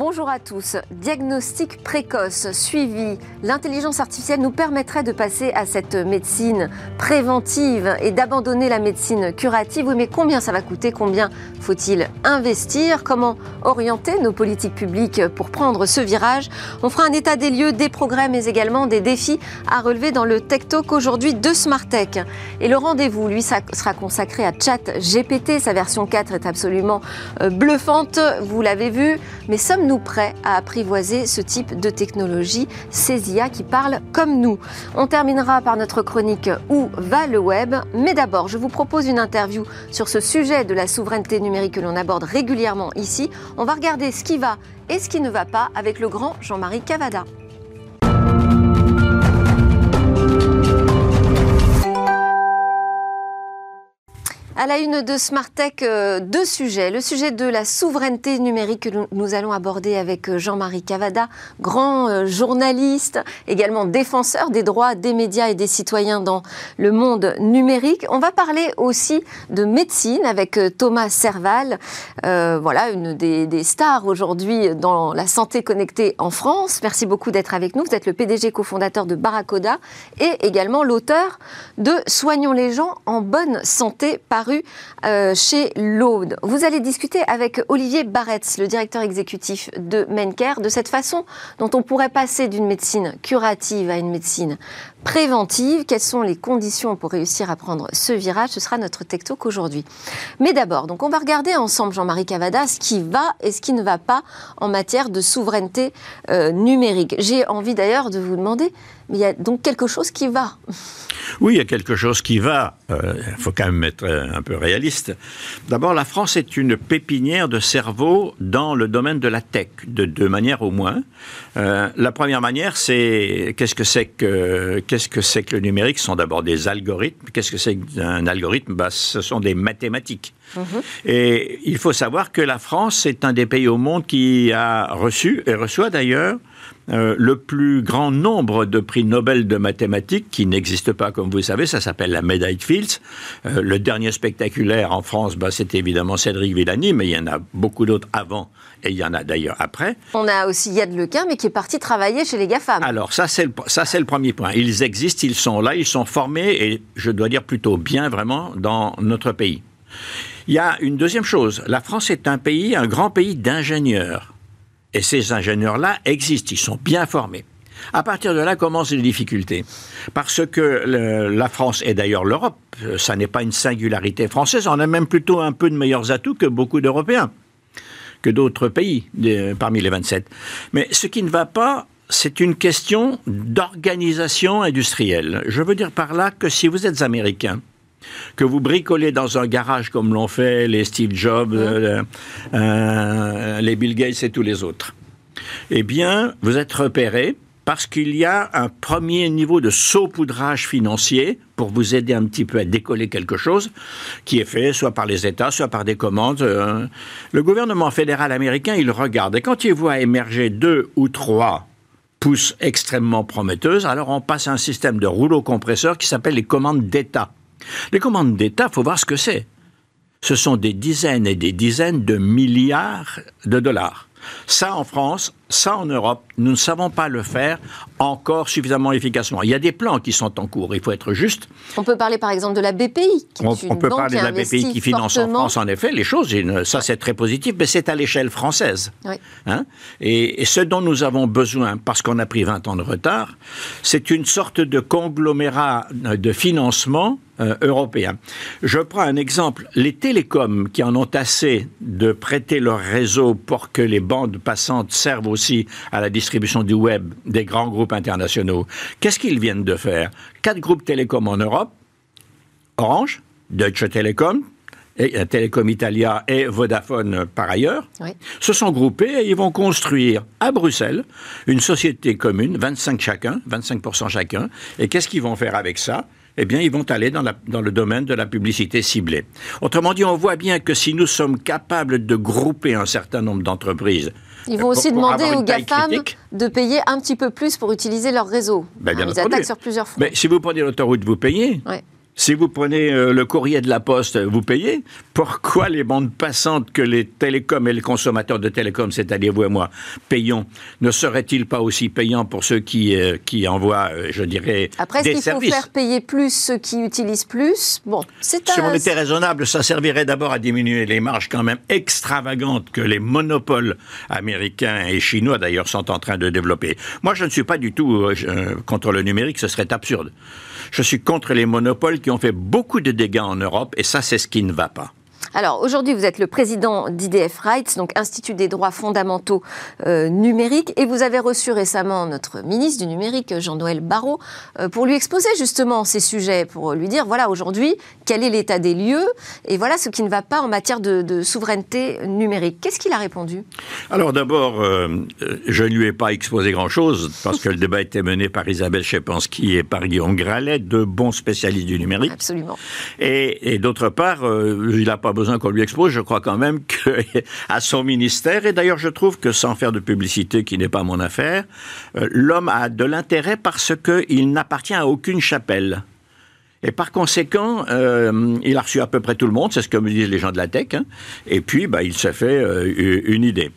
Bonjour à tous. Diagnostic précoce, suivi. L'intelligence artificielle nous permettrait de passer à cette médecine préventive et d'abandonner la médecine curative. Oui, mais combien ça va coûter? Combien faut-il investir? Comment orienter nos politiques publiques pour prendre ce virage? On fera un état des lieux, des progrès, mais également des défis à relever dans le Tech Talk aujourd'hui de Smart Tech. Et le rendez-vous, lui, sera consacré à Chat GPT. Sa version 4 est absolument euh, bluffante, vous l'avez vu. Mais sommes prêts à apprivoiser ce type de technologie, ces IA qui parlent comme nous? On terminera par notre chronique Où va le web? Mais d'abord, je vous propose une interview sur ce sujet de la souveraineté numérique que l'on aborde régulièrement ici. On va regarder ce qui va et ce qui ne va pas avec le grand Jean-Marie Cavada. À la une de Smart Tech, euh, deux sujets. Le sujet de la souveraineté numérique que nous allons aborder avec euh, Jean-Marie Cavada, grand euh, journaliste, également défenseur des droits des médias et des citoyens dans le monde numérique. On va parler aussi de médecine avec Thomas Serval, voilà, une des, des stars aujourd'hui dans la santé connectée en France. Merci beaucoup d'être avec nous. Vous êtes le PDG cofondateur de Barracoda et également l'auteur de Soignons les gens en bonne santé par euh, chez l'Aude. Vous allez discuter avec Olivier Barretz, le directeur exécutif de Mencare, de cette façon dont on pourrait passer d'une médecine curative à une médecine préventive. Quelles sont les conditions pour réussir à prendre ce virage? Ce sera notre Tech Talk aujourd'hui. Mais d'abord, donc on va regarder ensemble, Jean-Marie Cavada, ce qui va et ce qui ne va pas en matière de souveraineté euh, numérique. J'ai envie d'ailleurs de vous demander, mais il y a donc quelque chose qui va oui, il y a quelque chose qui va. Il euh, faut quand même être euh, un peu réaliste. D'abord, la France est une pépinière de cerveau dans le domaine de la tech, de deux manières au moins. La première manière, c'est qu'est-ce que c'est que qu'est-ce que c'est que le numérique Ce sont d'abord des algorithmes. Qu'est-ce que c'est qu'un algorithme bah, Ce sont des mathématiques. Mhm. Et il faut savoir que la France est un des pays au monde qui a reçu et reçoit d'ailleurs euh, le plus grand nombre de prix Nobel de mathématiques qui n'existe pas, comme vous savez, ça s'appelle la médaille Fields. Euh, le dernier spectaculaire en France, bah, c'était évidemment Cédric Villani, mais il y en a beaucoup d'autres avant et il y en a d'ailleurs après. On a aussi Yad Lequin, mais qui est parti travailler chez les GAFAM. Alors, ça, c'est le, ça, c'est le premier point. Ils existent, ils sont là, ils sont formés, et je dois dire plutôt bien, vraiment, dans notre pays. Il y a une deuxième chose. La France est un pays, un grand pays d'ingénieurs. Et ces ingénieurs-là existent, ils sont bien formés. À partir de là commencent les difficultés. Parce que la France, et d'ailleurs l'Europe, ça n'est pas une singularité française, on a même plutôt un peu de meilleurs atouts que beaucoup d'Européens, que d'autres pays parmi les 27. Mais ce qui ne va pas, c'est une question d'organisation industrielle. Je veux dire par là que si vous êtes américain, que vous bricolez dans un garage comme l'ont fait les Steve Jobs, euh, euh, les Bill Gates et tous les autres, eh bien, vous êtes repéré parce qu'il y a un premier niveau de saupoudrage financier pour vous aider un petit peu à décoller quelque chose, qui est fait soit par les États, soit par des commandes. Euh. Le gouvernement fédéral américain, il regarde, et quand il voit émerger deux ou trois pousses extrêmement prometteuses, alors on passe à un système de rouleau compresseur qui s'appelle les commandes d'État. Les commandes d'État, il faut voir ce que c'est. Ce sont des dizaines et des dizaines de milliards de dollars. Ça en France, ça en Europe, nous ne savons pas le faire encore suffisamment efficacement. Il y a des plans qui sont en cours, il faut être juste. On peut parler par exemple de la BPI. Qui on, on peut parler de la BPI qui finance en France, en effet, les choses. Ça, c'est très positif, mais c'est à l'échelle française. Hein? et, ce dont nous avons besoin, parce qu'on a pris 20 ans de retard, c'est une sorte de conglomérat de financement euh, européen. Je prends un exemple. Les télécoms qui en ont assez de prêter leur réseau pour que les bandes passantes servent aussi à la distribution du web des grands groupes internationaux. Qu'est-ce qu'ils viennent de faire? Quatre groupes télécoms en Europe, Orange, Deutsche Telekom, et euh, Telecom Italia et Vodafone par ailleurs, se sont groupés et ils vont construire à Bruxelles une société commune, 25 chacun, 25% chacun. Et qu'est-ce qu'ils vont faire avec ça? Eh bien, ils vont aller dans, dans, le domaine de la publicité ciblée. Autrement dit, on voit bien que si nous sommes capables de grouper un certain nombre d'entreprises ils vont aussi demander aux GAFAM de payer un petit peu plus pour utiliser leur réseau. Ben, ils attaquent sur plusieurs fronts. Mais si vous prenez l'autoroute, vous payez. Si vous prenez euh, le courrier de la poste, vous payez. Pourquoi les bandes passantes que les télécoms et les consommateurs de télécoms, c'est-à-dire vous et moi, payons, ne seraient-ils pas aussi payants pour ceux qui, euh, qui envoient, euh, je dirais, Après, des est-ce qu'il faut services? faire payer plus ceux qui utilisent plus Bon, c'est Si on un... était raisonnable, ça servirait d'abord à diminuer les marges quand même extravagantes que les monopoles américains et chinois d'ailleurs sont en train de développer. Moi, je ne suis pas du tout euh, contre le numérique, ce serait absurde. Je suis contre les monopoles qui ont fait beaucoup de dégâts en Europe et ça, c'est ce qui ne va pas. Alors aujourd'hui, vous êtes le président d'IDF Rights, donc Institut des droits fondamentaux euh, numériques, et vous avez reçu récemment notre ministre du numérique, Jean-Noël Barrot, euh, pour lui exposer justement ces sujets, pour lui dire voilà aujourd'hui quel est l'état des lieux et voilà ce qui ne va pas en matière de, de souveraineté numérique. Qu'est-ce qu'il a répondu? Alors d'abord, euh, je ne lui ai pas exposé grand-chose parce que le débat était mené par Isabelle Chepansky et par Guillaume Gralet, deux bons spécialistes du numérique. Absolument. Et, et d'autre part, il n'a pas besoin qu'on lui expose. Je crois quand même que à son ministère, et d'ailleurs je trouve que sans faire de publicité qui n'est pas mon affaire, euh, l'homme a de l'intérêt parce qu'il n'appartient à aucune chapelle. Et par conséquent, euh, il a reçu à peu près tout le monde, c'est ce que me disent les gens de la tech, hein, et puis bah, il s'est fait euh, une idée.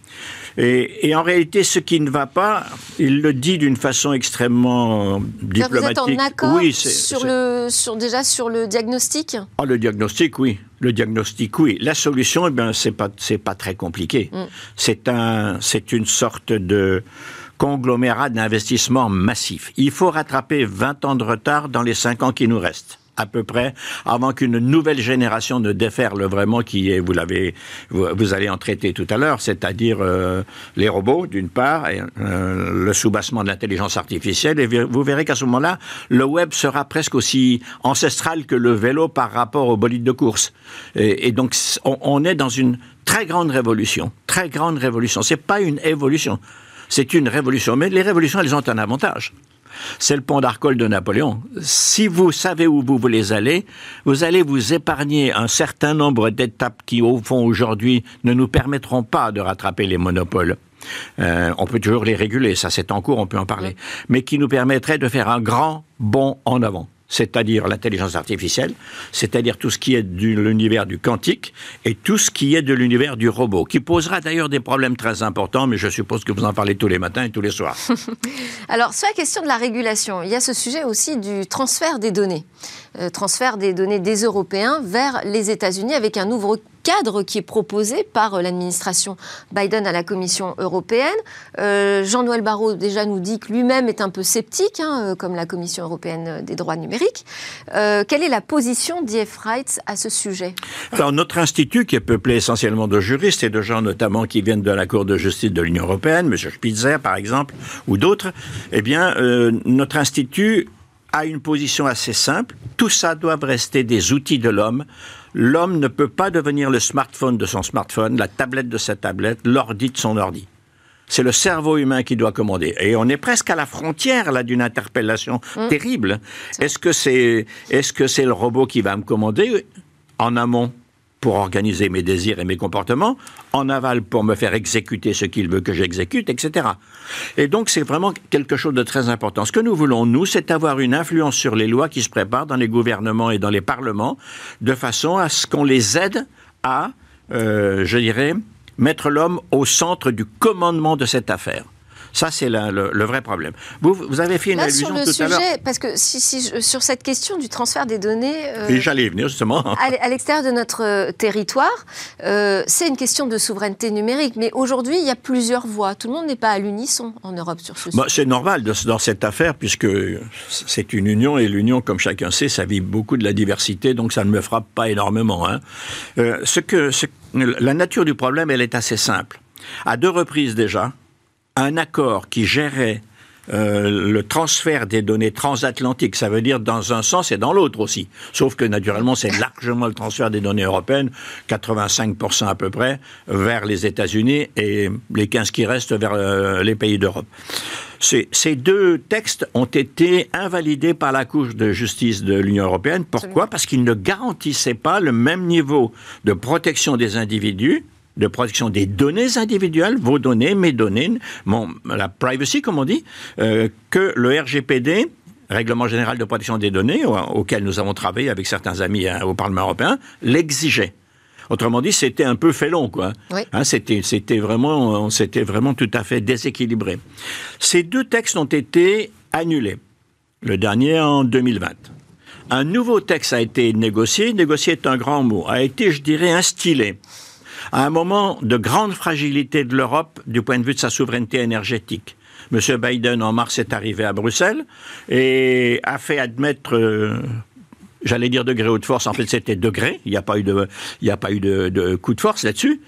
Et, et en réalité, ce qui ne va pas, il le dit d'une façon extrêmement diplomatique. Vous êtes en accord oui, sur le, sur, déjà sur le diagnostic? Ah, le diagnostic, oui. Le diagnostic, oui. La solution, eh bien, c'est pas, c'est pas très compliqué. Mm. C'est un, c'est une sorte de conglomérat d'investissement massif. Il faut rattraper 20 ans de retard dans les 5 ans qui nous restent à peu près, avant qu'une nouvelle génération ne déferle vraiment, qui est, vous l'avez, vous, allez en traiter tout à l'heure, c'est-à-dire euh, les robots, d'une part, et euh, le soubassement de l'intelligence artificielle, et vous verrez qu'à ce moment-là, le web sera presque aussi ancestral que le vélo par rapport au bolide de course. Et, et donc, on, on est dans une très grande révolution, très grande révolution. C'est pas une évolution, c'est une révolution. Mais les révolutions, elles ont un avantage c'est le pont d'Arcole de Napoléon. Si vous savez où vous voulez aller, vous allez vous épargner un certain nombre d'étapes qui, au fond, aujourd'hui, ne nous permettront pas de rattraper les monopoles. Euh, on peut toujours les réguler, ça c'est en cours, on peut en parler, mais qui nous permettrait de faire un grand bond en avant c'est-à-dire l'intelligence artificielle, c'est-à-dire tout ce qui est de l'univers du quantique et tout ce qui est de l'univers du robot, qui posera d'ailleurs des problèmes très importants, mais je suppose que vous en parlez tous les matins et tous les soirs. Alors, sur la question de la régulation, il y a ce sujet aussi du transfert des données. Euh, transfert des données des Européens vers les États-Unis avec un nouveau cadre qui est proposé par euh, l'administration Biden à la Commission européenne. Euh, Jean-Noël Barrot déjà nous dit que lui-même est un peu sceptique, hein, comme la Commission européenne des droits numériques. Quelle est la position d'IF à ce sujet? Alors notre institut, qui est peuplé essentiellement de juristes et de gens notamment qui viennent de la Cour de justice de l'Union européenne, M. Spitzer par exemple, ou d'autres, eh bien notre institut a une position assez simple. Tout ça doit rester des outils de l'homme. L'homme ne peut pas devenir le smartphone de son smartphone, la tablette de sa tablette, l'ordi de son ordi. C'est le cerveau humain qui doit commander. Et on est presque à la frontière là d'une interpellation mmh. terrible. Est-ce que c'est est-ce que c'est le robot qui va me commander? En amont pour organiser mes désirs et mes comportements, en aval pour me faire exécuter ce qu'il veut que j'exécute, etc. Et donc c'est vraiment quelque chose de très important. Ce que nous voulons, nous, c'est avoir une influence sur les lois qui se préparent dans les gouvernements et dans les parlements, de façon à ce qu'on les aide à, euh, je dirais, mettre l'homme au centre du commandement de cette affaire. Ça, c'est le, le, vrai problème. Vous, vous avez fait une Là, allusion sur le tout sujet, à l'heure. Parce que si, si, sur cette question du transfert des données. Euh, Et j'allais y venir justement. À, l'extérieur de notre territoire, euh, c'est une question de souveraineté numérique. Mais aujourd'hui, il y a plusieurs voix. Tout le monde n'est pas à l'unisson en Europe sur ce bah, sujet. C'est normal de, dans cette affaire, puisque c'est une union, et l'union, comme chacun sait, ça vit beaucoup de la diversité, donc ça ne me frappe pas énormément. Hein. Euh, ce que, ce, la nature du problème, elle est assez simple. À deux reprises déjà, un accord qui gérait euh, le transfert des données transatlantiques, ça veut dire dans un sens et dans l'autre aussi. Sauf que naturellement, c'est largement le transfert des données européennes, 85% à peu près, vers les États-Unis et les 15 qui restent vers euh, les pays d'Europe. Ces, ces, deux textes ont été invalidés par la Cour de justice de l'Union européenne. Pourquoi? Parce qu'ils ne garantissaient pas le même niveau de protection des individus de protection des données individuelles, vos données, mes données, mon, la privacy, comme on dit, euh, que le RGPD règlement général de protection des données, auquel nous avons travaillé avec certains amis hein, au Parlement européen, l'exigeait. Autrement dit, c'était un peu félon, quoi. Hein, c'était, c'était vraiment, c'était vraiment tout à fait déséquilibré. Ces deux textes ont été annulés. Le dernier en 2020. Un nouveau texte a été négocié. Négocié est un grand mot. A été, je dirais, instillé à un moment de grande fragilité de l'Europe du point de vue de sa souveraineté énergétique. M. Biden, en mars, est arrivé à Bruxelles et a fait admettre euh, j'allais dire degré haute force, en fait c'était degré, il n'y a pas eu de, il a pas eu de, coup de force là-dessus,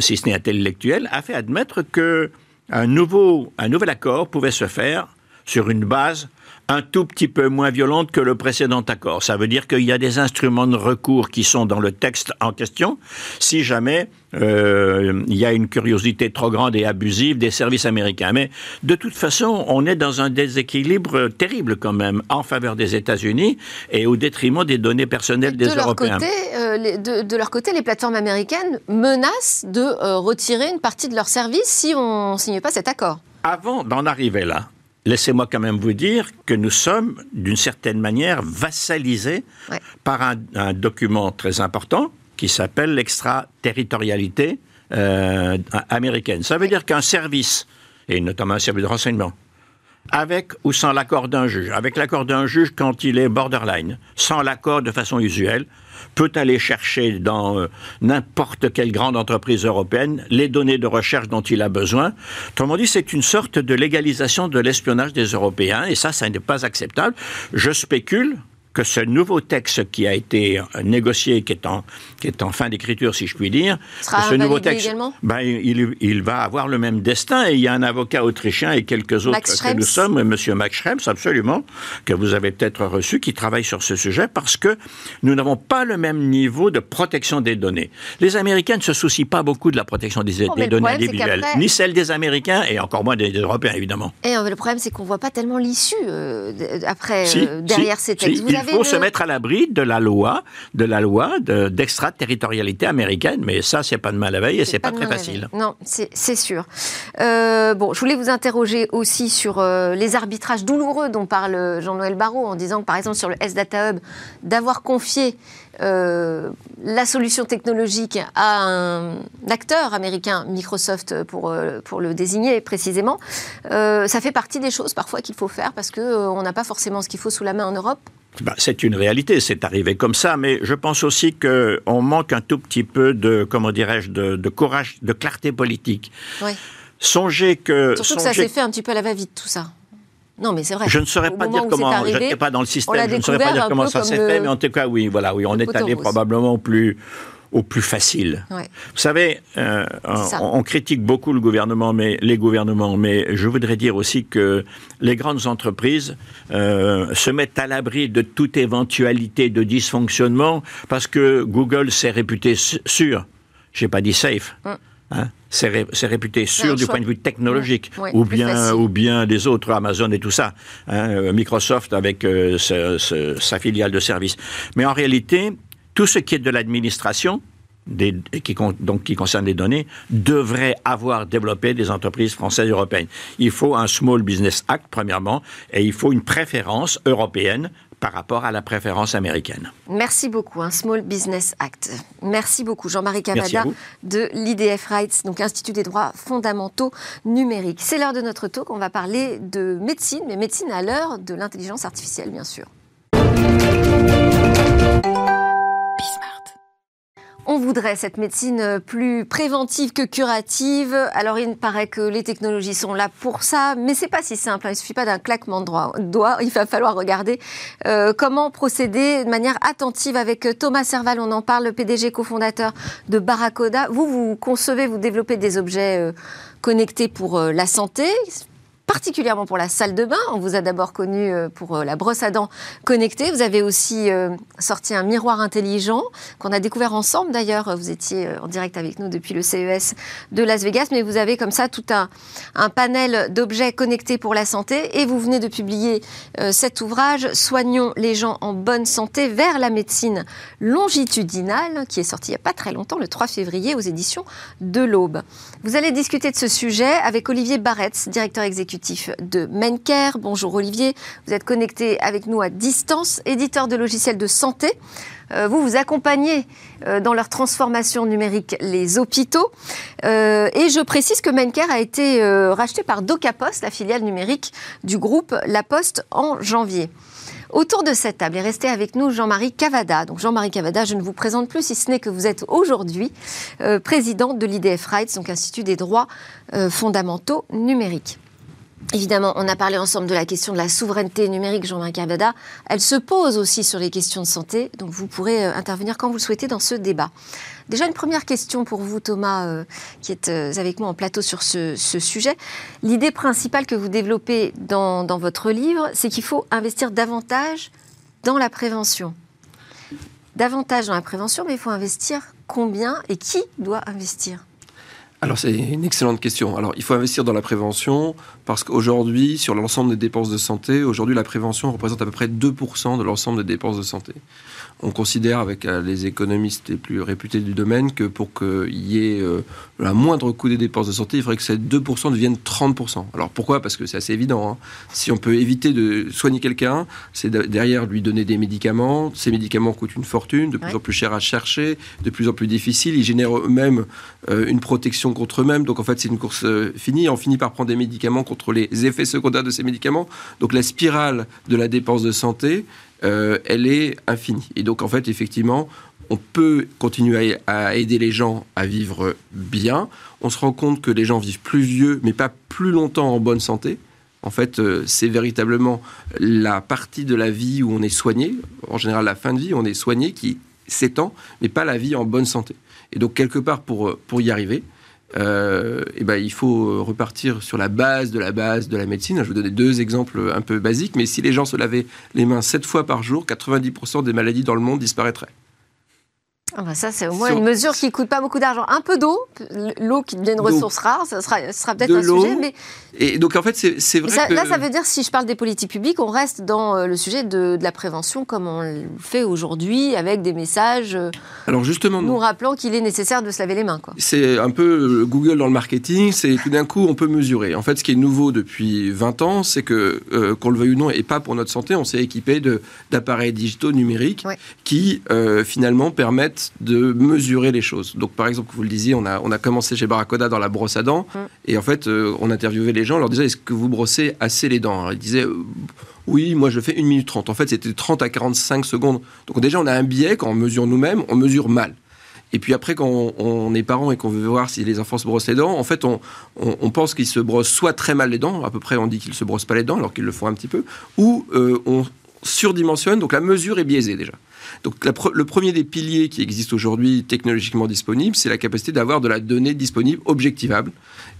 si ce n'est intellectuel, a fait admettre que un nouveau, un nouvel accord pouvait se faire sur une base un tout petit peu moins violente que le précédent accord. Ça veut dire qu'il y a des instruments de recours qui sont dans le texte en question, si jamais euh, il y a une curiosité trop grande et abusive des services américains. Mais de toute façon, on est dans un déséquilibre terrible quand même en faveur des États-Unis et au détriment des données personnelles des Européens. Euh, de, leur côté, les plateformes américaines menacent de euh, retirer une partie de leurs services si on ne signe pas cet accord. Avant d'en arriver là, laissez-moi quand même vous dire que nous sommes, d'une certaine manière, vassalisés par un, document très important qui s'appelle l'extraterritorialité euh, américaine. Ça veut dire qu'un service, et notamment un service de renseignement, avec ou sans l'accord d'un juge, avec l'accord d'un juge quand il est borderline, sans l'accord de façon usuelle, peut aller chercher dans euh, n'importe quelle grande entreprise européenne les données de recherche dont il a besoin. Autrement dit, c'est une sorte de légalisation de l'espionnage des Européens, et ça, ça n'est pas acceptable. Je spécule, que ce nouveau texte qui a été euh, négocié, qui est en, qui est en fin d'écriture, si je puis dire, Sera ce nouveau texte, ben, il, il, va avoir le même destin. Et il y a un avocat autrichien et quelques autres que nous sommes, M. Max Schrems, absolument, que vous avez peut-être reçu, qui travaille sur ce sujet parce que nous n'avons pas le même niveau de protection des données. Les Américains ne se soucient pas beaucoup de la protection des, données individuelles, ni celle des Américains et encore moins des, Européens, évidemment. Et euh, le problème, c'est qu'on ne voit pas tellement l'issue euh, après derrière ces textes il faut se mettre à l'abri de la loi, de la loi d'extraterritorialité américaine. Mais ça, c'est pas de mal à veille et c'est pas, pas très facile. Non, c'est sûr. Euh, bon, je voulais vous interroger aussi sur euh, les arbitrages douloureux dont parle Jean-Noël Barrot en disant que, par exemple, sur le S-Data Hub, d'avoir confié euh, la solution technologique à un acteur américain, Microsoft pour, pour le désigner précisément, ça fait partie des choses parfois qu'il faut faire parce qu'on n'a pas forcément ce qu'il faut sous la main en Europe bah, c'est une réalité, c'est arrivé comme ça, mais je pense aussi qu'on manque un tout petit peu de, comment dirais-je, de, courage, de clarté politique. Oui. Songez que... Surtout que ça s'est fait un petit peu à la va-vite, tout ça. Non, mais c'est vrai. Je ne saurais pas dire comment. je n'étais pas dans le système. Je ne saurais pas dire comment ça s'est fait, mais en tout cas, oui, voilà, oui, on est allé probablement plus au plus facile. Vous savez, euh, on, critique beaucoup le gouvernement, mais les gouvernements, mais je voudrais dire aussi que les grandes entreprises euh, se mettent à l'abri de toute éventualité de dysfonctionnement parce que Google s'est réputé sûr. J'ai pas dit safe. Mm. Hein, c'est réputé sûr du point de vue technologique, ou bien ou bien les autres, Amazon et tout ça, hein, euh, Microsoft avec sa filiale de service. Mais en réalité, tout ce qui est de l'administration, qui, donc qui concerne les données, devrait avoir développé des entreprises françaises et européennes. Il faut un Small Business Act, premièrement, et il faut une préférence européenne par rapport à la préférence américaine. Merci beaucoup, un Small Business Act. Merci beaucoup, Jean-Marie Cavada de l'IDF Rights, donc Institut des droits fondamentaux numériques. C'est l'heure de notre talk, on va parler de médecine, mais médecine à l'heure de l'intelligence artificielle, bien sûr. On voudrait cette médecine plus préventive que curative. Alors il paraît que les technologies sont là pour ça, mais c'est pas si simple. Hein. Il suffit pas d'un claquement de doigts. Il va falloir regarder euh, comment procéder de manière attentive avec Thomas Serval. On en parle, le PDG cofondateur de Barracoda. Vous, vous concevez, vous développez des objets euh, connectés pour euh, la santé particulièrement pour la salle de bain. On vous a d'abord connu euh, pour euh, la brosse à dents connectée. Vous avez aussi euh, sorti un miroir intelligent qu'on a découvert ensemble d'ailleurs. Vous étiez en direct avec nous depuis le CES de Las Vegas, mais vous avez comme ça tout un, un panel d'objets connectés pour la santé et vous venez de publier cet ouvrage Soignons les gens en bonne santé vers la médecine longitudinale qui est sorti il n'y a pas très longtemps, le 3 février aux éditions de l'Aube. Vous allez discuter de ce sujet avec Olivier Barretz, directeur exécutif de Menker. Bonjour Olivier, vous êtes connecté avec nous à distance, éditeur de logiciels de santé. Euh, vous, vous accompagnez euh, dans leur transformation numérique les hôpitaux. Euh, et je précise que Menker a été racheté par DocaPost, la filiale numérique du groupe La Poste, en janvier. Autour de cette table est resté avec nous Jean-Marie Cavada. Donc Jean-Marie Cavada, je ne vous présente plus si ce n'est que vous êtes aujourd'hui président de l'IDF Rights, donc Institut des droits fondamentaux numériques. Évidemment, on a parlé ensemble de la question de la souveraineté numérique, Jean-Marc Cavada. Elle se pose aussi sur les questions de santé, donc vous pourrez euh, intervenir quand vous le souhaitez dans ce débat. Déjà, une première question pour vous, Thomas, euh, qui êtes euh, avec moi en plateau sur ce, sujet. L'idée principale que vous développez dans votre livre, c'est qu'il faut investir davantage dans la prévention. Davantage dans la prévention, mais il faut investir combien et qui doit investir? Alors c'est une excellente question. Alors il faut investir dans la prévention parce qu'aujourd'hui, sur l'ensemble des dépenses de santé, aujourd'hui la prévention représente à peu près 2% de l'ensemble des dépenses de santé on considère avec euh, les économistes les plus réputés du domaine que pour qu'il y ait euh, un moindre coût des dépenses de santé, il faudrait que ces 2% deviennent 30%. Alors pourquoi? Parce que c'est assez évident. Hein. Si on peut éviter de soigner quelqu'un, c'est derrière lui donner des médicaments. Ces médicaments coûtent une fortune, de plus en plus cher à chercher, de plus en plus difficile. Ils génèrent eux-mêmes euh, une protection contre eux-mêmes. Donc en fait, c'est une course finie. On finit par prendre des médicaments contre les effets secondaires de ces médicaments. Donc la spirale de la dépense de santé, euh, elle est infinie. Et donc, en fait, effectivement, on peut continuer à, aider les gens à vivre bien. On se rend compte que les gens vivent plus vieux, mais pas plus longtemps en bonne santé. En fait, euh, c'est véritablement la partie de la vie où on est soigné, en général la fin de vie, on est soigné, qui s'étend, mais pas la vie en bonne santé. Et donc, quelque part, pour, pour y arriver, euh, et ben, il faut repartir sur la base de la base de la médecine. Je vais vous donner deux exemples un peu basiques, mais si les gens se lavaient les mains sept fois par jour, 90% des maladies dans le monde disparaîtraient. Ah bah ça, c'est au moins une mesure qui ne coûte pas beaucoup d'argent. Un peu d'eau, l'eau qui devient une ressource rare, ça sera, sera peut-être un sujet. Mais... Et donc, en fait, c'est vrai ça, que... Là, ça veut dire, si je parle des politiques publiques, on reste dans euh, le sujet de, la prévention comme on le fait aujourd'hui, avec des messages euh, Alors justement, nous rappelant qu'il est nécessaire de se laver les mains. C'est un peu Google dans le marketing, c'est tout d'un coup, on peut mesurer. En fait, ce qui est nouveau depuis 20 ans, c'est que, euh, qu'on le veuille ou non, et pas pour notre santé, on s'est équipé d'appareils digitaux numériques qui, finalement, permettent de mesurer les choses. Donc, par exemple, vous le disiez, on a, on a commencé chez Baracoda dans la brosse à dents, mm. et en fait, euh, on interviewait les gens, on leur disait, est-ce que vous brossez assez les dents? Ils disaient, euh, oui, moi je fais 1 minute 30. En fait, c'était 30 à 45 secondes. Donc déjà, on a un biais, quand on mesure nous-mêmes, on mesure mal. Et puis après, quand on, est parent et qu'on veut voir si les enfants se brossent les dents, en fait, on, on, pense qu'ils se brossent soit très mal les dents, à peu près on dit qu'ils se brossent pas les dents alors qu'ils le font un petit peu, ou euh, on surdimensionne, donc la mesure est biaisée déjà. Donc le premier des piliers qui existe aujourd'hui technologiquement disponible, c'est la capacité d'avoir de la donnée disponible objectivable.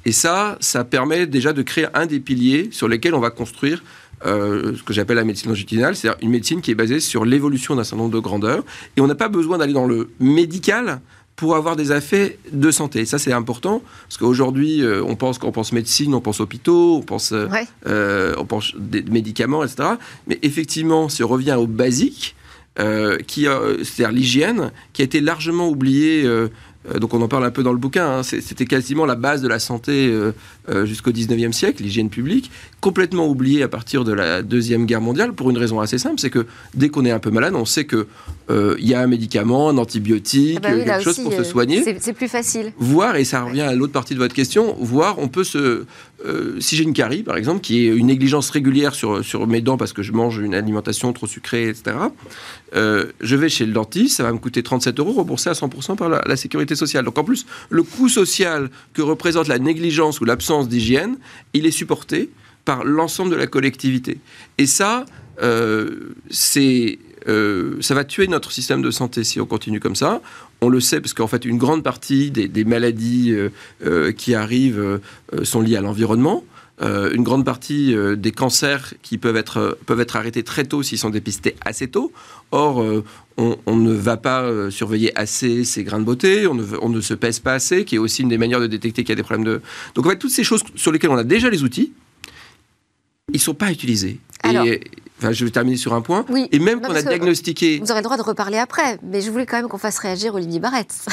Et ça, ça permet déjà de créer un des piliers sur lesquels on va construire euh, ce que j'appelle la médecine longitudinale, c'est-à-dire une médecine qui est basée sur l'évolution d'un certain nombre de grandeurs. Et on n'a pas besoin d'aller dans le médical pour avoir des effets de santé. ça, c'est important, parce qu'aujourd'hui, euh, on pense qu'on pense médecine, on pense hôpitaux, on pense, euh, on pense des médicaments, etc. Mais effectivement, si on revient au basique, euh, qui, c'est-à-dire l'hygiène, qui a été largement oubliée euh, euh, donc on en parle un peu dans le bouquin, hein. c'était quasiment la base de la santé euh, jusqu'au 19e siècle, l'hygiène publique, complètement oubliée à partir de la Deuxième Guerre mondiale, pour une raison assez simple, c'est que dès qu'on est un peu malade, on sait qu'il il y a un médicament, un antibiotique, ah bah quelque chose pour se soigner. C'est plus facile. Voir, et ça revient à l'autre partie de votre question, voir, on peut se... si j'ai une carie, par exemple, qui est une négligence régulière sur, sur mes dents parce que je mange une alimentation trop sucrée, etc., je vais chez le dentiste, ça va me coûter 37 euros, remboursé à 100% par la sécurité sociale. Donc en plus, le coût social que représente la négligence ou l'absence d'hygiène, il est supporté par l'ensemble de la collectivité. Et ça, euh, c'est euh, ça va tuer notre système de santé si on continue comme ça. On le sait parce qu'en fait, une grande partie des, maladies euh, qui arrivent sont liées à l'environnement. Euh, une grande partie euh, des cancers qui peuvent être, peuvent être arrêtés très tôt s'ils sont dépistés assez tôt. Or, euh, on, ne va pas surveiller assez ces grains de beauté, on ne, se pèse pas assez, qui est aussi une des manières de détecter qu'il y a des problèmes de... Donc en fait, toutes ces choses sur lesquelles on a déjà les outils, ils ne sont pas utilisés. Et, enfin, je vais terminer sur un point. Oui. Et même qu'on a diagnostiqué... Vous aurez le droit de reparler après, mais je voulais quand même qu'on fasse réagir Olivier Barrette.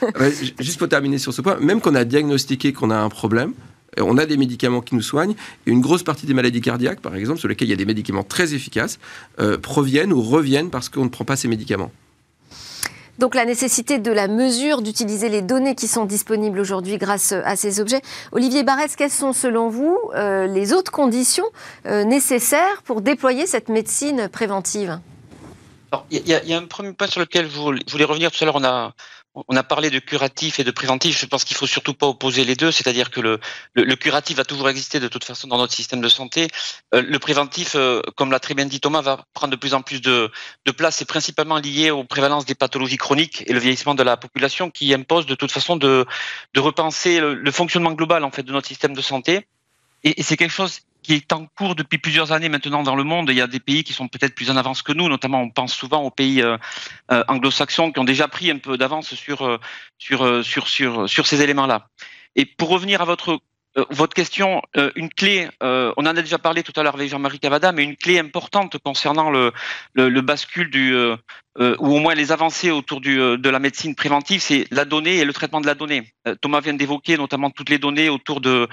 juste pour terminer sur ce point, même qu'on a diagnostiqué qu'on a un problème, On a des médicaments qui nous soignent. Et une grosse partie des maladies cardiaques, par exemple, sur lesquelles il y a des médicaments très efficaces, proviennent ou reviennent parce qu'on ne prend pas ces médicaments. Donc la nécessité de la mesure, d'utiliser les données qui sont disponibles aujourd'hui grâce à ces objets. Olivier Barrès, quelles sont selon vous euh, les autres conditions euh, nécessaires pour déployer cette médecine préventive? Il y, a un premier point sur lequel je voulais revenir. Tout à l'heure, on a, on a parlé de curatif et de préventif. Je pense qu'il faut surtout pas opposer les deux, c'est-à-dire que le, curatif va toujours exister de toute façon dans notre système de santé. Euh, le préventif, euh, comme l'a très bien dit Thomas, va prendre de plus en plus de, de place. C'est principalement lié aux prévalences des pathologies chroniques et le vieillissement de la population qui impose de toute façon de, repenser le, fonctionnement global en fait de notre système de santé. Et c'est quelque chose qui est en cours depuis plusieurs années maintenant dans le monde. Il y a des pays qui sont peut-être plus en avance que nous, notamment on pense souvent aux pays euh, euh, anglo-saxons qui ont déjà pris un peu d'avance sur, euh, sur, sur, sur, sur ces éléments-là. Et pour revenir à votre votre question, une clé, on en a déjà parlé tout à l'heure avec Jean-Marie Cavada, mais une clé importante concernant le, le, le bascule du, ou au moins les avancées autour de la médecine préventive, c'est la donnée et le traitement de la donnée. Thomas vient d'évoquer notamment toutes les données autour de,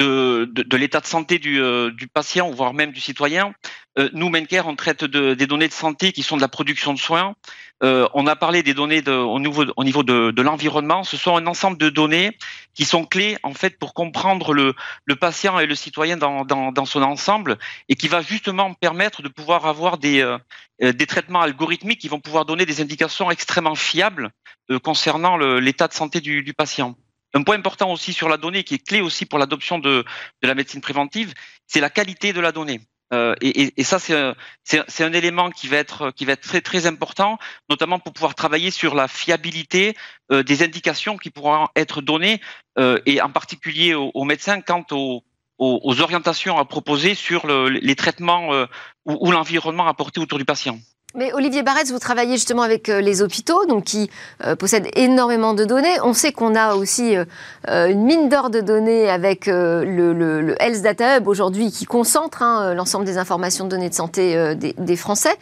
de, de, l'état de santé du, euh, du, patient, voire même du citoyen. Euh, nous, Mencare, on traite de, des données de santé qui sont de la production de soins. Euh, on a parlé des données au niveau, au niveau de, l'environnement. Ce sont un ensemble de données qui sont clés en fait pour comprendre le, le patient et le citoyen dans, dans, dans, son ensemble et qui va justement permettre de pouvoir avoir des, des traitements algorithmiques qui vont pouvoir donner des indications extrêmement fiables concernant l'état de santé du, du patient. Un point important aussi sur la donnée, qui est clé aussi pour l'adoption de, la médecine préventive, c'est la qualité de la donnée. Euh, et, ça, c'est un, élément qui va être très important, notamment pour pouvoir travailler sur la fiabilité euh, des indications qui pourront être données, euh, et en particulier aux, médecins quant aux, orientations à proposer sur le, les traitements ou, ou l'environnement apporté autour du patient. Mais Olivier Barretz, vous travaillez justement avec euh, les hôpitaux, donc qui euh, possèdent énormément de données. On sait qu'on a aussi euh, une mine d'or de données avec le, Health Data Hub aujourd'hui qui concentre hein, l'ensemble des informations de données de santé des, Français.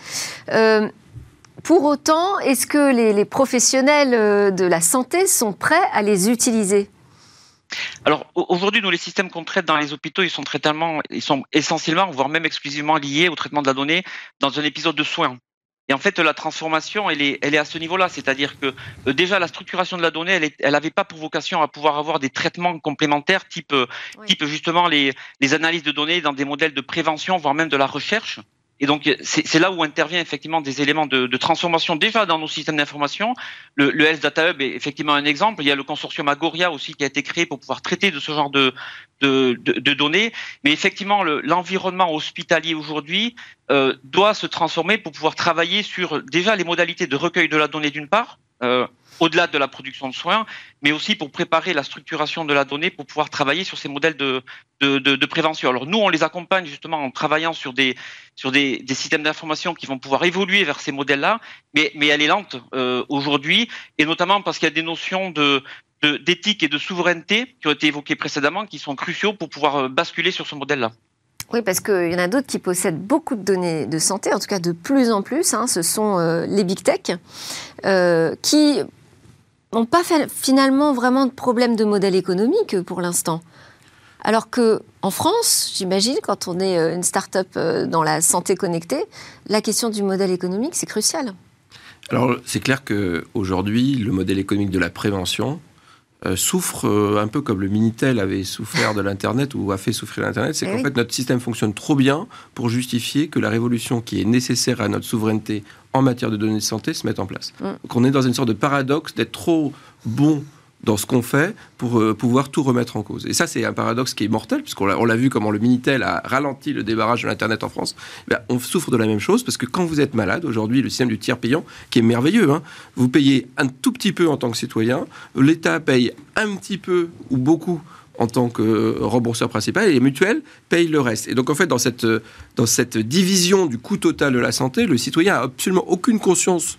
pour autant, est-ce que les, professionnels de la santé sont prêts à les utiliser? Alors aujourd'hui, nous les systèmes qu'on traite dans les hôpitaux, ils sont essentiellement, voire même exclusivement liés au traitement de la donnée dans un épisode de soins. Et en fait, la transformation, elle est, elle est à ce niveau-là. C'est-à-dire que euh, déjà, la structuration de la donnée, elle n'avait pas pour vocation à pouvoir avoir des traitements complémentaires, type, euh, type justement les, les analyses de données dans des modèles de prévention, voire même de la recherche. Et donc, c'est là où intervient effectivement des éléments de, transformation déjà dans nos systèmes d'information. Le, le, Health Data Hub est effectivement un exemple. Il y a le consortium Agoria aussi qui a été créé pour pouvoir traiter de ce genre de données. Mais effectivement, l'environnement hospitalier aujourd'hui euh, doit se transformer pour pouvoir travailler sur déjà les modalités de recueil de la donnée d'une part. Euh, au-delà de la production de soins, mais aussi pour préparer la structuration de la donnée pour pouvoir travailler sur ces modèles de, de, prévention. Alors nous, on les accompagne justement en travaillant sur des, sur des, des systèmes d'information qui vont pouvoir évoluer vers ces modèles-là, mais, mais elle est lente euh, aujourd'hui, et notamment parce qu'il y a des notions de d'éthique et de souveraineté qui ont été évoquées précédemment, qui sont cruciaux pour pouvoir euh, basculer sur ce modèle-là. Oui, parce qu'il y en a d'autres qui possèdent beaucoup de données de santé, en tout cas de plus en plus. Hein, ce sont euh, les big tech, qui n'ont pas finalement vraiment de problème de modèle économique pour l'instant. Alors que en France, j'imagine, quand on est euh, une start-up euh, dans la santé connectée, la question du modèle économique, c'est crucial. Alors, c'est clair qu'aujourd'hui, le modèle économique de la prévention euh, souffre un peu comme le Minitel avait souffert de l'Internet ou a fait souffrir l'Internet. C'est eh qu'en fait, notre système fonctionne trop bien pour justifier que la révolution qui est nécessaire à notre souveraineté en matière de données de santé se mette en place. Mm. Donc on est dans une sorte de paradoxe d'être trop bon dans ce qu'on fait pour euh, pouvoir tout remettre en cause. Et ça, c'est un paradoxe qui est mortel, puisqu'on l'a vu comment le Minitel a ralenti le débarrage de l'Internet en France. Eh on souffre de la même chose, parce que quand vous êtes malade, aujourd'hui, le système du tiers payant, qui est merveilleux, hein, vous payez un tout petit peu en tant que citoyen, l'État paye un petit peu ou beaucoup en tant que rembourseur principal et les mutuelles payent le reste. Et donc en fait, dans cette, dans cette division du coût total de la santé, le citoyen a absolument aucune conscience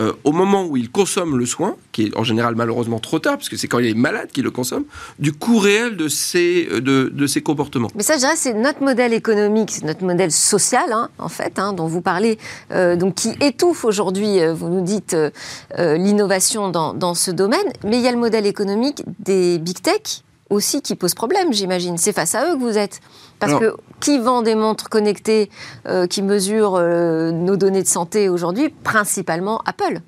euh, au moment où il consomme le soin, qui est en général malheureusement trop tard, puisque c'est quand il est malade qu'il le consomme, du coût réel de ses, euh, de, de comportements. Mais ça, je dirais, c'est notre modèle économique, c'est notre modèle social, hein, en fait, hein, dont vous parlez, euh, donc qui étouffe aujourd'hui, vous nous dites, l'innovation dans, dans, ce domaine. Mais il y a le modèle économique des big tech aussi qui pose problème, j'imagine. C'est face à eux que vous êtes. Parce que qui vend des montres connectées euh, qui mesurent euh, nos données de santé aujourd'hui? Principalement Apple.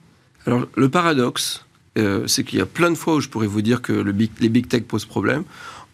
Alors, le paradoxe, euh, c'est qu'il y a plein de fois où je pourrais vous dire que le les big tech posent problème.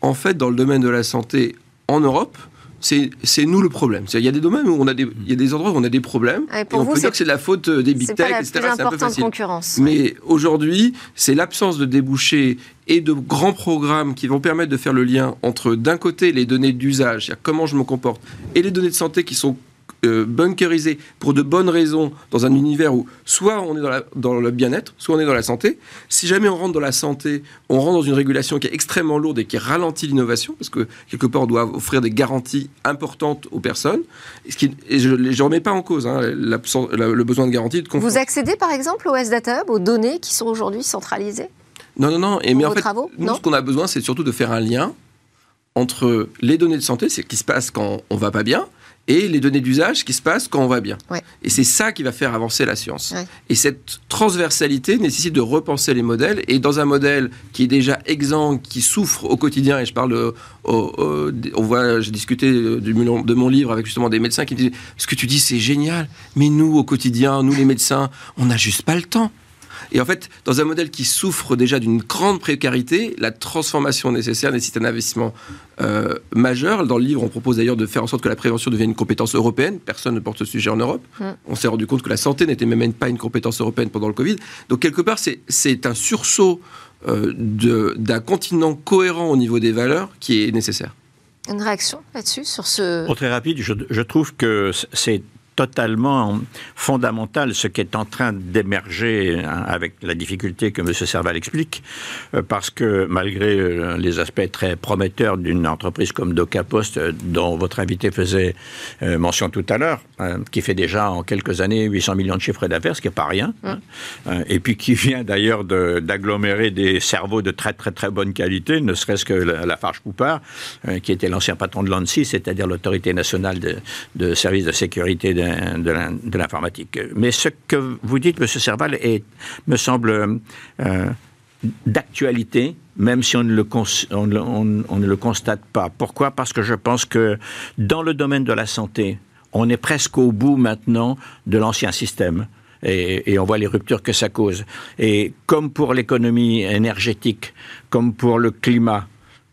En fait, dans le domaine de la santé en Europe, c'est nous le problème. Il y a des domaines où on a des, il y a des endroits où on a des problèmes. et on peut dire que c'est la faute des big tech, etc. C'est un peu facile. Concurrence, Mais aujourd'hui, c'est l'absence de débouchés et de grands programmes qui vont permettre de faire le lien entre, d'un côté, les données d'usage, comment je me comporte, et les données de santé qui sont euh, bunkerisé pour de bonnes raisons dans un univers où soit on est dans, dans le bien-être, soit on est dans la santé. Si jamais on rentre dans la santé, on rentre dans une régulation qui est extrêmement lourde et qui ralentit l'innovation, parce que quelque part on doit offrir des garanties importantes aux personnes. Et, ce qui, et je ne remets pas en cause hein, le besoin de garantie de confiance. Vous accédez par exemple au S-Data Hub, aux données qui sont aujourd'hui centralisées Non, non, non. Et mais en fait, nous, ce qu'on a besoin, c'est surtout de faire un lien entre les données de santé, c'est ce qui se passe quand on va pas bien, et les données d'usage qui se passent quand on va bien. Et c'est ça qui va faire avancer la science. Et cette transversalité nécessite de repenser les modèles. Et dans un modèle qui est déjà exempt, qui souffre au quotidien, et je parle, de, on voit, j'ai discuté de mon livre avec justement des médecins qui me disaient, ce que tu dis c'est génial, mais nous au quotidien, nous les médecins, on n'a juste pas le temps. Et en fait, dans un modèle qui souffre déjà d'une grande précarité, la transformation nécessaire nécessite un investissement euh, majeur. Dans le livre, on propose d'ailleurs de faire en sorte que la prévention devienne une compétence européenne. Personne ne porte ce sujet en Europe. Mm. On s'est rendu compte que la santé n'était même pas une compétence européenne pendant le Covid. Donc quelque part, c'est un sursaut euh, d'un continent cohérent au niveau des valeurs qui est nécessaire. Une réaction là-dessus sur ce... Oh, très rapide, je, je trouve que c'est totalement fondamental ce qui est en train d'émerger hein, avec la difficulté que M. Serval explique, euh, parce que malgré euh, les aspects très prometteurs d'une entreprise comme DocaPost, euh, dont votre invité faisait mention tout à l'heure, hein, qui fait déjà en quelques années 800 millions de chiffres d'affaires, ce qui n'est pas rien, hein, et puis qui vient d'ailleurs d'agglomérer des cerveaux de très très très bonne qualité, ne serait-ce que la, Farge Poupard, qui était l'ancien patron de l'ANSI, c'est-à-dire l'autorité nationale de, de services de sécurité de de l'informatique. Mais ce que vous dites, M. Serval, est, me semble euh, d'actualité, même si on ne, le constate pas. Pourquoi? Parce que je pense que dans le domaine de la santé, on est presque au bout maintenant de l'ancien système. Et, et, on voit les ruptures que ça cause. Et comme pour l'économie énergétique, comme pour le climat,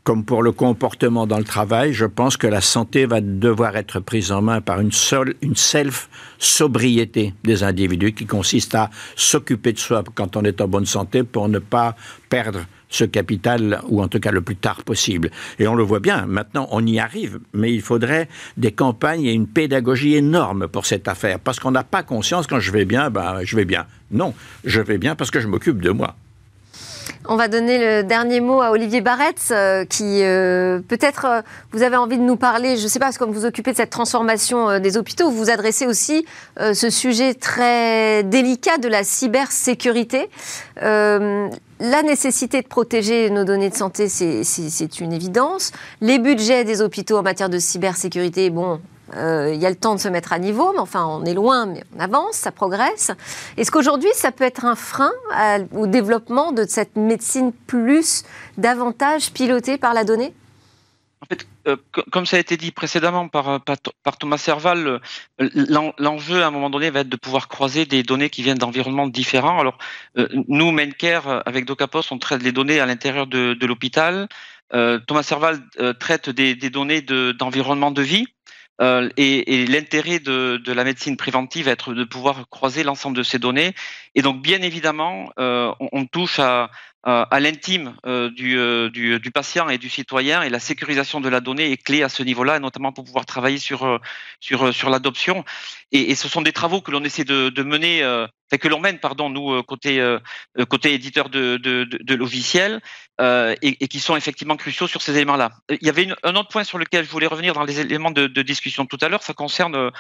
comme pour le comportement dans le travail, je pense que la santé va devoir être prise en main par une, seule, une self-sobriété des individus qui consiste à s'occuper de soi quand on est en bonne santé pour ne pas perdre ce capital, ou en tout cas le plus tard possible. Et on le voit bien, maintenant on y arrive, mais il faudrait des campagnes et une pédagogie énorme pour cette affaire, parce qu'on n'a pas conscience quand je vais bien, ben je vais bien. Non, je vais bien parce que je m'occupe de moi. On va donner le dernier mot à Olivier Barretz, euh, qui euh, peut-être euh, vous avez envie de nous parler, je ne sais pas, comme vous vous occupez de cette transformation des hôpitaux, vous vous adressez aussi ce sujet très délicat de la cybersécurité. la nécessité de protéger nos données de santé, c'est une évidence. Les budgets des hôpitaux en matière de cybersécurité, bon, euh, il y a le temps de se mettre à niveau, mais enfin, on est loin, mais on avance, ça progresse. Est-ce qu'aujourd'hui, ça peut être un frein au développement de cette médecine plus, davantage pilotée par la donnée? En fait, euh, comme ça a été dit précédemment par, par, Thomas Serval, l'enjeu à un moment donné va être de pouvoir croiser des données qui viennent d'environnements différents. Alors, euh, nous, Maincare, avec DocaPost, on traite les données à l'intérieur de, l'hôpital. Thomas Serval traite des données d'environnement de vie. Euh, et, l'intérêt de, la médecine préventive va être de pouvoir croiser l'ensemble de ces données. Et donc, bien évidemment, euh, on, touche à, l'intime euh, du, patient et du citoyen, et la sécurisation de la donnée est clé à ce niveau-là, notamment pour pouvoir travailler sur, l'adoption. Et, ce sont des travaux que l'on essaie de mener que l'on mène, pardon, nous euh, côté euh, euh, côté éditeur de, de, de, logiciels, et, qui sont effectivement cruciaux sur ces éléments-là. Il y avait un autre point sur lequel je voulais revenir dans les éléments de, discussion tout à l'heure, ça concerne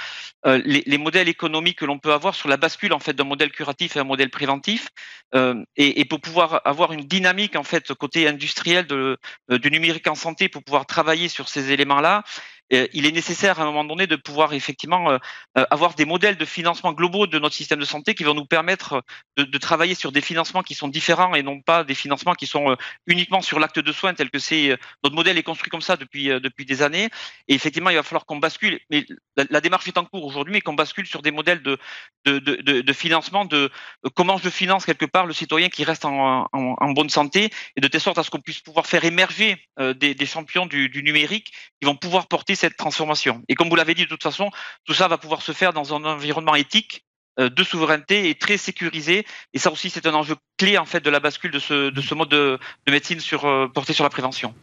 les, modèles économiques que l'on peut avoir sur la bascule en fait d'un modèle curatif et un modèle préventif, et, et, pour pouvoir avoir une dynamique en fait côté industriel de, du numérique en santé, pour pouvoir travailler sur ces éléments-là, il est nécessaire à un moment donné de pouvoir effectivement avoir des modèles de financement globaux de notre système de santé qui vont nous permettre de, travailler sur des financements qui sont différents et non pas des financements qui sont uniquement sur l'acte de soins tel que c'est notre modèle est construit comme ça depuis depuis des années. Et effectivement, il va falloir qu'on bascule. Mais la, démarche est en cours aujourd'hui, mais qu'on bascule sur des modèles de de, de, de financement de comment je finance quelque part le citoyen qui reste en, en, en bonne santé et de telle sorte à ce qu'on puisse pouvoir faire émerger des, des, champions du, du numérique qui vont pouvoir porter cette transformation. Et comme vous l'avez dit, de toute façon, tout ça va pouvoir se faire dans un environnement éthique euh, de souveraineté et très sécurisé. Et ça aussi, c'est un enjeu clé en fait de la bascule de ce, de ce mode de, de médecine sur, euh, porté sur la prévention.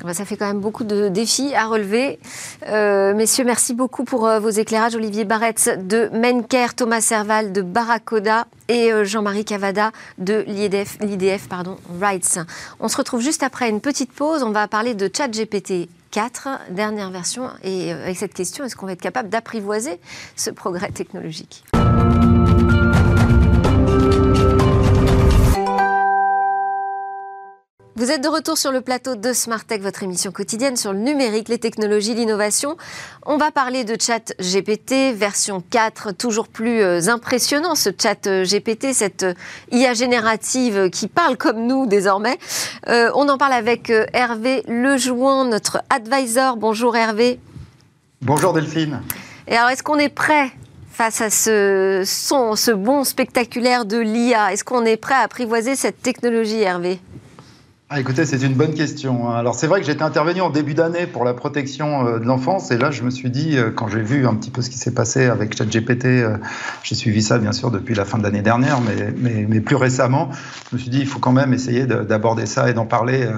Ah bah, ça fait quand même beaucoup de défis à relever. Euh, messieurs, merci beaucoup pour vos éclairages. Olivier Barretz de Menker, Thomas Serval de Barracoda et Jean-Marie Cavada de l'IDF, l'IDF pardon, Rights. On se retrouve juste après une petite pause. On va parler de ChatGPT 4, dernière version. Et avec cette question, est-ce qu'on va être capable d'apprivoiser ce progrès technologique? Vous êtes de retour sur le plateau de Smart Tech, votre émission quotidienne sur le numérique, les technologies, l'innovation. On va parler de chat GPT version 4, toujours plus euh, impressionnant ce chat euh, GPT, cette euh, IA générative qui parle comme nous désormais. on en parle avec Hervé Lejouan, notre advisor. Bonjour Hervé. Bonjour Delphine. Et alors, est-ce qu'on est prêt face à ce son, ce bon spectaculaire de l'IA Est-ce qu'on est prêt à apprivoiser cette technologie, Hervé? Ah, écoutez, c'est une bonne question. Hein. Alors c'est vrai que j'étais intervenu en début d'année pour la protection euh, de l'enfance et là je me suis dit, euh, quand j'ai vu un petit peu ce qui s'est passé avec ChatGPT, euh, j'ai suivi ça bien sûr depuis la fin de l'année dernière, mais, plus récemment, je me suis dit, il faut quand même essayer d'aborder ça et d'en parler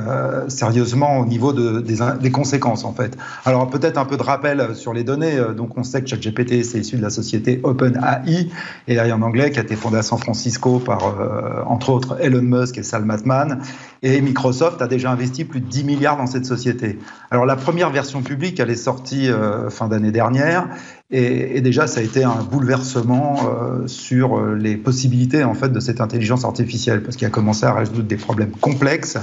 sérieusement au niveau de, des, conséquences en fait. Alors peut-être un peu de rappel sur les données. Donc on sait que ChatGPT c'est issu de la société OpenAI et en anglais qui a été fondée à San Francisco par entre autres Elon Musk et Sal Altman et Microsoft a déjà investi plus de 10 milliards dans cette société. Alors la première version publique, elle est sortie euh, fin d'année dernière, et, et, déjà ça a été un bouleversement euh, sur euh, les possibilités en fait de cette intelligence artificielle, parce qu'il a commencé à résoudre des problèmes complexes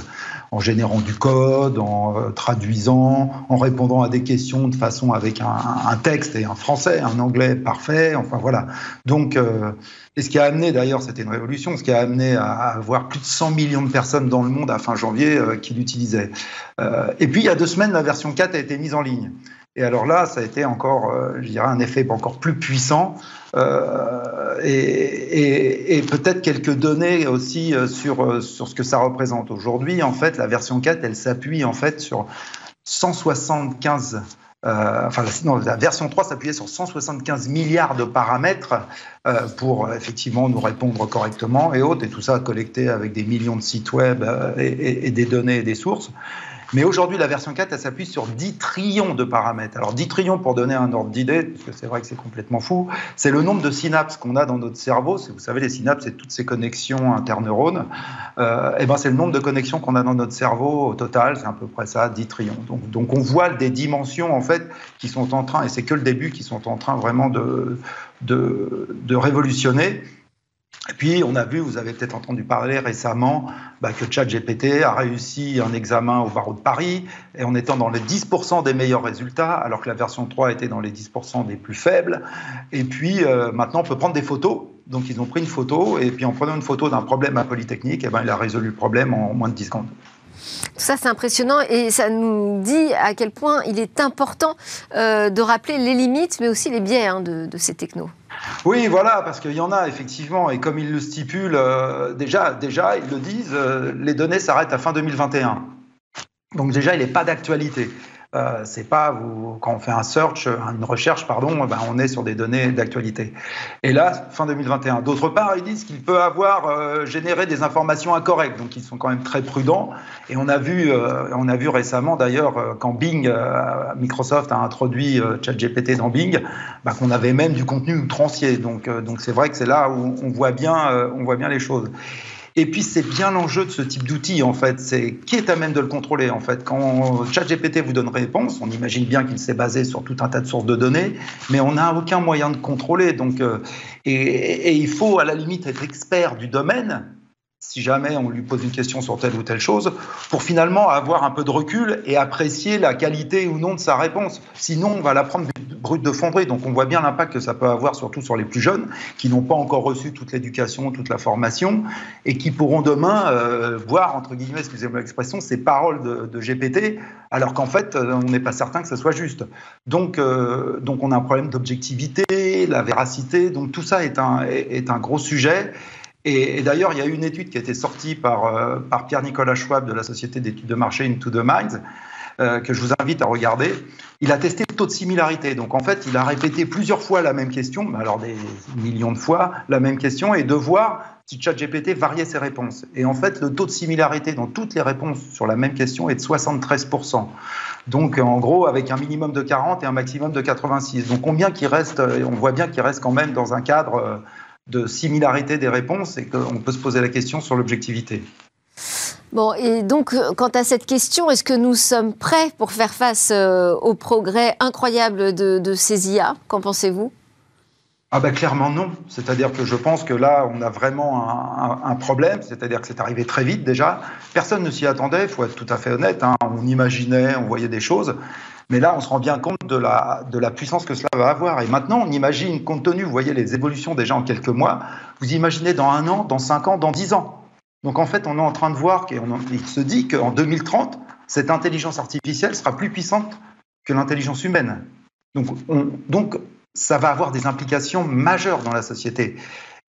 en générant du code, en euh, traduisant, en répondant à des questions de façon avec un, un, texte et un français, un anglais parfait. Enfin voilà. Donc euh, et ce qui a amené, d'ailleurs, c'était une révolution, ce qui a amené à avoir plus de 100 millions de personnes dans le monde à fin janvier euh, qui l'utilisaient. Euh, et puis, il y a deux semaines, la version 4 a été mise en ligne. Et alors là, ça a été encore, euh, je dirais, un effet encore plus puissant euh, et, peut-être quelques données aussi euh, sur, sur ce que ça représente. Aujourd'hui, en fait, la version 4, elle s'appuie en fait sur 175 euh, enfin, la version 3 s'appuyait sur 175 milliards de paramètres pour effectivement nous répondre correctement et autres, et tout ça collecté avec des millions de sites web et, des données et des sources. Mais aujourd'hui, la version 4, elle s'appuie sur 10 trillions de paramètres. Alors 10 trillions, pour donner un ordre d'idée, parce que c'est vrai que c'est complètement fou, c'est le nombre de synapses qu'on a dans notre cerveau. Vous savez, les synapses, c'est toutes ces connexions interneurones. Euh, et ben, c'est le nombre de connexions qu'on a dans notre cerveau au total, c'est à peu près ça, 10 trillions. Donc, donc on voit des dimensions, en fait, qui sont en train, et c'est que le début, qui sont en train vraiment de, de, de révolutionner. Et puis, on a vu, vous avez peut-être entendu parler récemment, bah, que ChatGPT a réussi un examen au barreau de Paris, et en étant dans les 10% des meilleurs résultats, alors que la version 3 était dans les 10% des plus faibles. Et puis, euh, maintenant, on peut prendre des photos. Donc, ils ont pris une photo, et puis en prenant une photo d'un problème à Polytechnique, et ben, il a résolu le problème en moins de 10 secondes. Ça, c'est impressionnant et ça nous dit à quel point il est important euh, de rappeler les limites, mais aussi les biais hein, de, de ces technos. Oui, voilà, parce qu'il y en a effectivement, et comme ils le stipulent, euh, déjà, déjà, ils le disent, euh, les données s'arrêtent à fin 2021. Donc déjà, il n'est pas d'actualité. Euh, c'est pas quand on fait un search, une recherche, pardon, ben on est sur des données d'actualité. Et là, fin 2021. D'autre part, ils disent qu'il peut avoir euh, généré des informations incorrectes, donc ils sont quand même très prudents. Et on a vu, euh, on a vu récemment d'ailleurs quand Bing, Microsoft a introduit ChatGPT dans Bing, ben, qu'on avait même du contenu outrancier. Donc, c'est vrai que c'est là où on voit bien les choses. Et puis c'est bien l'enjeu de ce type d'outil en fait, c'est qui est à même de le contrôler en fait? Quand ChatGPT vous donne réponse, on imagine bien qu'il s'est basé sur tout un tas de sources de données, mais on n'a aucun moyen de contrôler. Donc, euh, et, et, il faut à la limite être expert du domaine si jamais on lui pose une question sur telle ou telle chose, pour finalement avoir un peu de recul et apprécier la qualité ou non de sa réponse. Sinon, on va la prendre brute de fonderie. Donc on voit bien l'impact que ça peut avoir, surtout sur les plus jeunes, qui n'ont pas encore reçu toute l'éducation, toute la formation, et qui pourront demain euh, voir, entre guillemets, excusez-moi l'expression, ces paroles de, GPT, alors qu'en fait, euh, on n'est pas certain que ce soit juste. Donc, euh, donc on a un problème d'objectivité, la véracité, donc tout ça est un, est un gros sujet. Et, d'ailleurs, il y a une étude qui a été sortie par, euh, par Pierre-Nicolas Schwab de la société d'études de marché Into the Minds, euh, que je vous invite à regarder. Il a testé le taux de similarité. Donc en fait, il a répété plusieurs fois la même question, alors des millions de fois la même question, et de voir si ChatGPT variait ses réponses. Et en fait, le taux de similarité dans toutes les réponses sur la même question est de 73%. Donc en gros, avec un minimum de 40 et un maximum de 86. Donc combien qui reste, on voit bien qu'il reste quand même dans un cadre euh, de similarité des réponses et qu'on peut se poser la question sur l'objectivité. Bon, et donc, euh, quant à cette question, est-ce que nous sommes prêts pour faire face euh, au progrès incroyable de, ces IA Qu'en pensez-vous? Ah ben clairement non. C'est-à-dire que je pense que là, on a vraiment un, problème. C'est-à-dire que c'est arrivé très vite déjà. Personne ne s'y attendait, il faut être tout à fait honnête. Hein. On imaginait, on voyait des choses. Mais là, on se rend bien compte de la, puissance que cela va avoir. Et maintenant, on imagine, compte tenu, vous voyez les évolutions déjà en quelques mois, vous imaginez dans un an, dans cinq ans, dans dix ans. Donc en fait, on est en train de voir qu'il se dit qu'en 2030, cette intelligence artificielle sera plus puissante que l'intelligence humaine. Donc ça va avoir des implications majeures dans la société.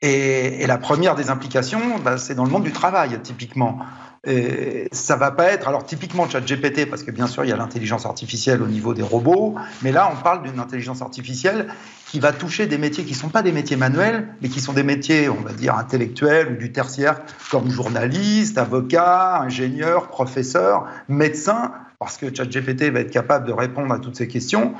Et, la première des implications, bah, c'est dans le monde du travail, typiquement. Et ça va pas être, alors typiquement ChatGPT, parce que bien sûr il y a l'intelligence artificielle au niveau des robots, mais là on parle d'une intelligence artificielle qui va toucher des métiers qui ne sont pas des métiers manuels, mais qui sont des métiers, on va dire, intellectuels ou du tertiaire, comme journaliste, avocat, ingénieur, professeur, médecin, parce que ChatGPT va être capable de répondre à toutes ces questions.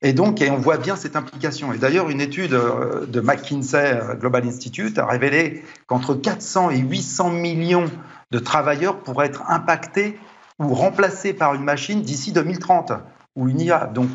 Et donc, on voit bien cette implication. Et d'ailleurs, une étude euh, de McKinsey euh, Global Institute a révélé qu'entre 400 et 800 millions de travailleurs pourraient être impactés ou remplacés par une machine d'ici 2030 ou une IA. Donc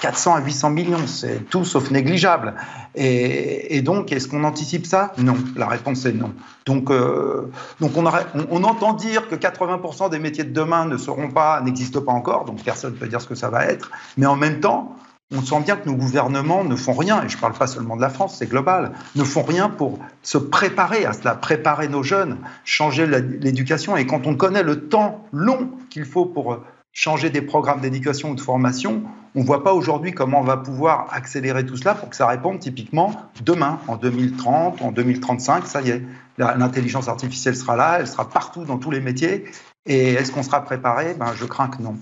400 à 800 millions, c'est tout sauf négligeable. Et, donc, est-ce qu'on anticipe ça? Non. La réponse est non. Donc, euh, donc on, on, entend dire que 80% des métiers de demain ne seront pas, n'existent pas encore. Donc personne ne peut dire ce que ça va être. Mais en même temps, on sent bien que nos gouvernements ne font rien, et je ne parle pas seulement de la France, c'est global, ne font rien pour se préparer à cela, préparer nos jeunes, changer l'éducation. Et quand on connaît le temps long qu'il faut pour changer des programmes d'éducation ou de formation, on ne voit pas aujourd'hui comment on va pouvoir accélérer tout cela pour que ça réponde typiquement demain, en 2030, en 2035, ça y est, l'intelligence artificielle sera là, elle sera partout dans tous les métiers. Et est-ce qu'on sera préparé? Ben, Je crains que non.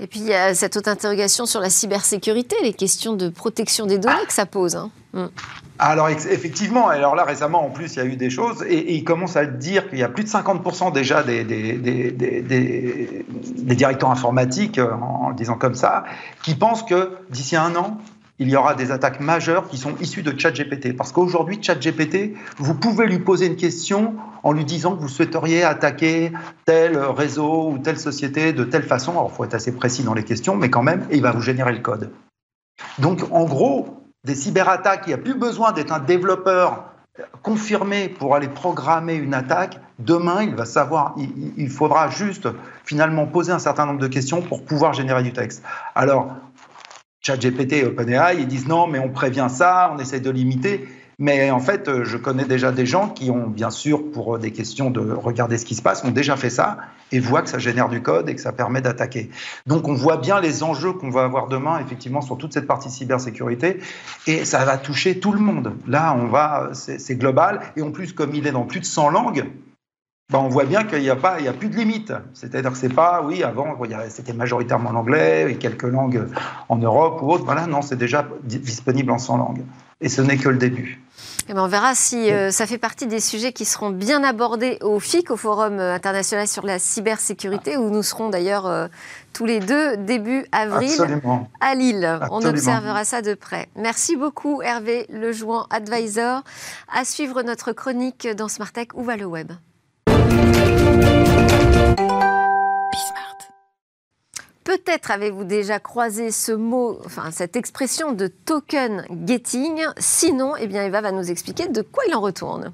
Et puis il y a cette autre interrogation sur la cybersécurité, les questions de protection des données que ça pose. Hein. Mm. Alors effectivement, alors là récemment en plus il y a eu des choses et, il commence à dire qu'il y a plus de 50% déjà des, des, directeurs informatiques, en le disant comme ça, qui pensent que d'ici un an, il y aura des attaques majeures qui sont issues de ChatGPT. Parce qu'aujourd'hui, ChatGPT, vous pouvez lui poser une question en lui disant que vous souhaiteriez attaquer tel réseau ou telle société de telle façon. Alors, il faut être assez précis dans les questions, mais quand même, et il va vous générer le code. Donc, en gros, des cyberattaques, il n'y a plus besoin d'être un développeur confirmé pour aller programmer une attaque. Demain, il va savoir, il, faudra juste finalement poser un certain nombre de questions pour pouvoir générer du texte. Alors, ChatGPT et OpenAI, ils disent non, mais on prévient ça, on essaie de limiter. Mais en fait, euh, je connais déjà des gens qui ont, bien sûr, pour euh, des questions de regarder ce qui se passe, ont déjà fait ça et voient que ça génère du code et que ça permet d'attaquer. Donc, on voit bien les enjeux qu'on va avoir demain, effectivement, sur toute cette partie cybersécurité et ça va toucher tout le monde. Là, on va, c'est global et en plus, comme il est dans plus de 100 langues, ben, on voit bien qu'il n'y a, pas, il y a plus de limite. C'est-à-dire que c'est pas, oui, avant, c'était majoritairement l'anglais et quelques langues en Europe ou autre. Voilà, non, c'est déjà disponible en 100 langues. Et ce n'est que le début. Eh ben on verra si euh, ça fait partie des sujets qui seront bien abordés au FIC, au Forum international sur la cybersécurité, où nous serons d'ailleurs euh, tous les deux début avril à Lille. On observera ça de près. Merci beaucoup Hervé Lejouan, advisor. À suivre notre chronique dans Smartech. Où va le web Peut-être avez-vous déjà croisé ce mot, enfin cette expression de token getting. Sinon, eh bien, Eva va nous expliquer de quoi il en retourne.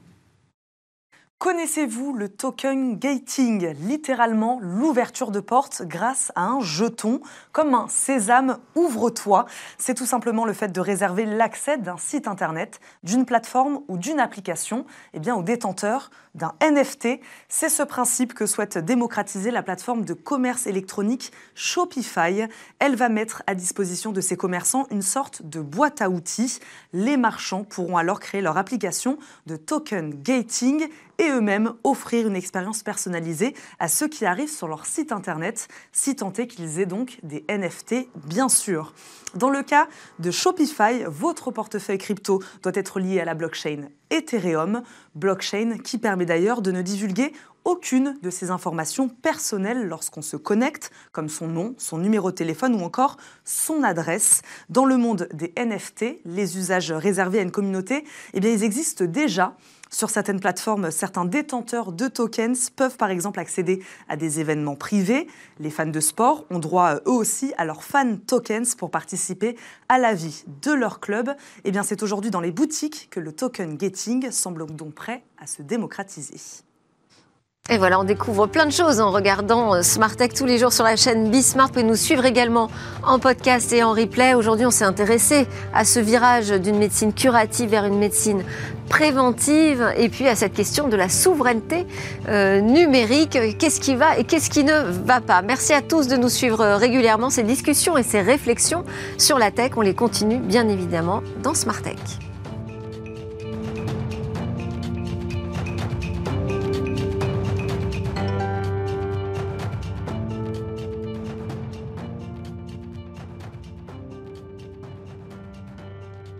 Connaissez-vous le token gating? Littéralement l'ouverture de porte grâce à un jeton, comme un sésame ouvre-toi. C'est tout simplement le fait de réserver l'accès d'un site internet, d'une plateforme ou d'une application eh bien, au détenteur d'un NFT. C'est ce principe que souhaite démocratiser la plateforme de commerce électronique Shopify. Elle va mettre à disposition de ses commerçants une sorte de boîte à outils. Les marchands pourront alors créer leur application de token gating et eux-mêmes offrir une expérience personnalisée à ceux qui arrivent sur leur site internet, si tant qu'ils aient donc des NFT, bien sûr. Dans le cas de Shopify, votre portefeuille crypto doit être lié à la blockchain Ethereum, blockchain qui permet d'ailleurs de ne divulguer aucune de ces informations personnelles lorsqu'on se connecte, comme son nom, son numéro de téléphone ou encore son adresse. Dans le monde des NFT, les usages réservés à une communauté, eh bien, ils existent déjà. Sur certaines plateformes, certains détenteurs de tokens peuvent par exemple accéder à des événements privés. Les fans de sport ont droit eux aussi à leurs fan tokens pour participer à la vie de leur club. Et eh bien c'est aujourd'hui dans les boutiques que le token getting semble donc prêt à se démocratiser. Et voilà, on découvre plein de choses en regardant euh, Smart Tech tous les jours sur la chaîne Bismart. Vous pouvez nous suivre également en podcast et en replay. Aujourd'hui, on s'est intéressé à ce virage d'une médecine curative vers une médecine préventive et puis à cette question de la souveraineté euh, numérique. Qu'est-ce qui va et qu'est-ce qui ne va pas? Merci à tous de nous suivre euh, régulièrement. Ces discussions et ces réflexions sur la tech, on les continue bien évidemment dans Smart Tech.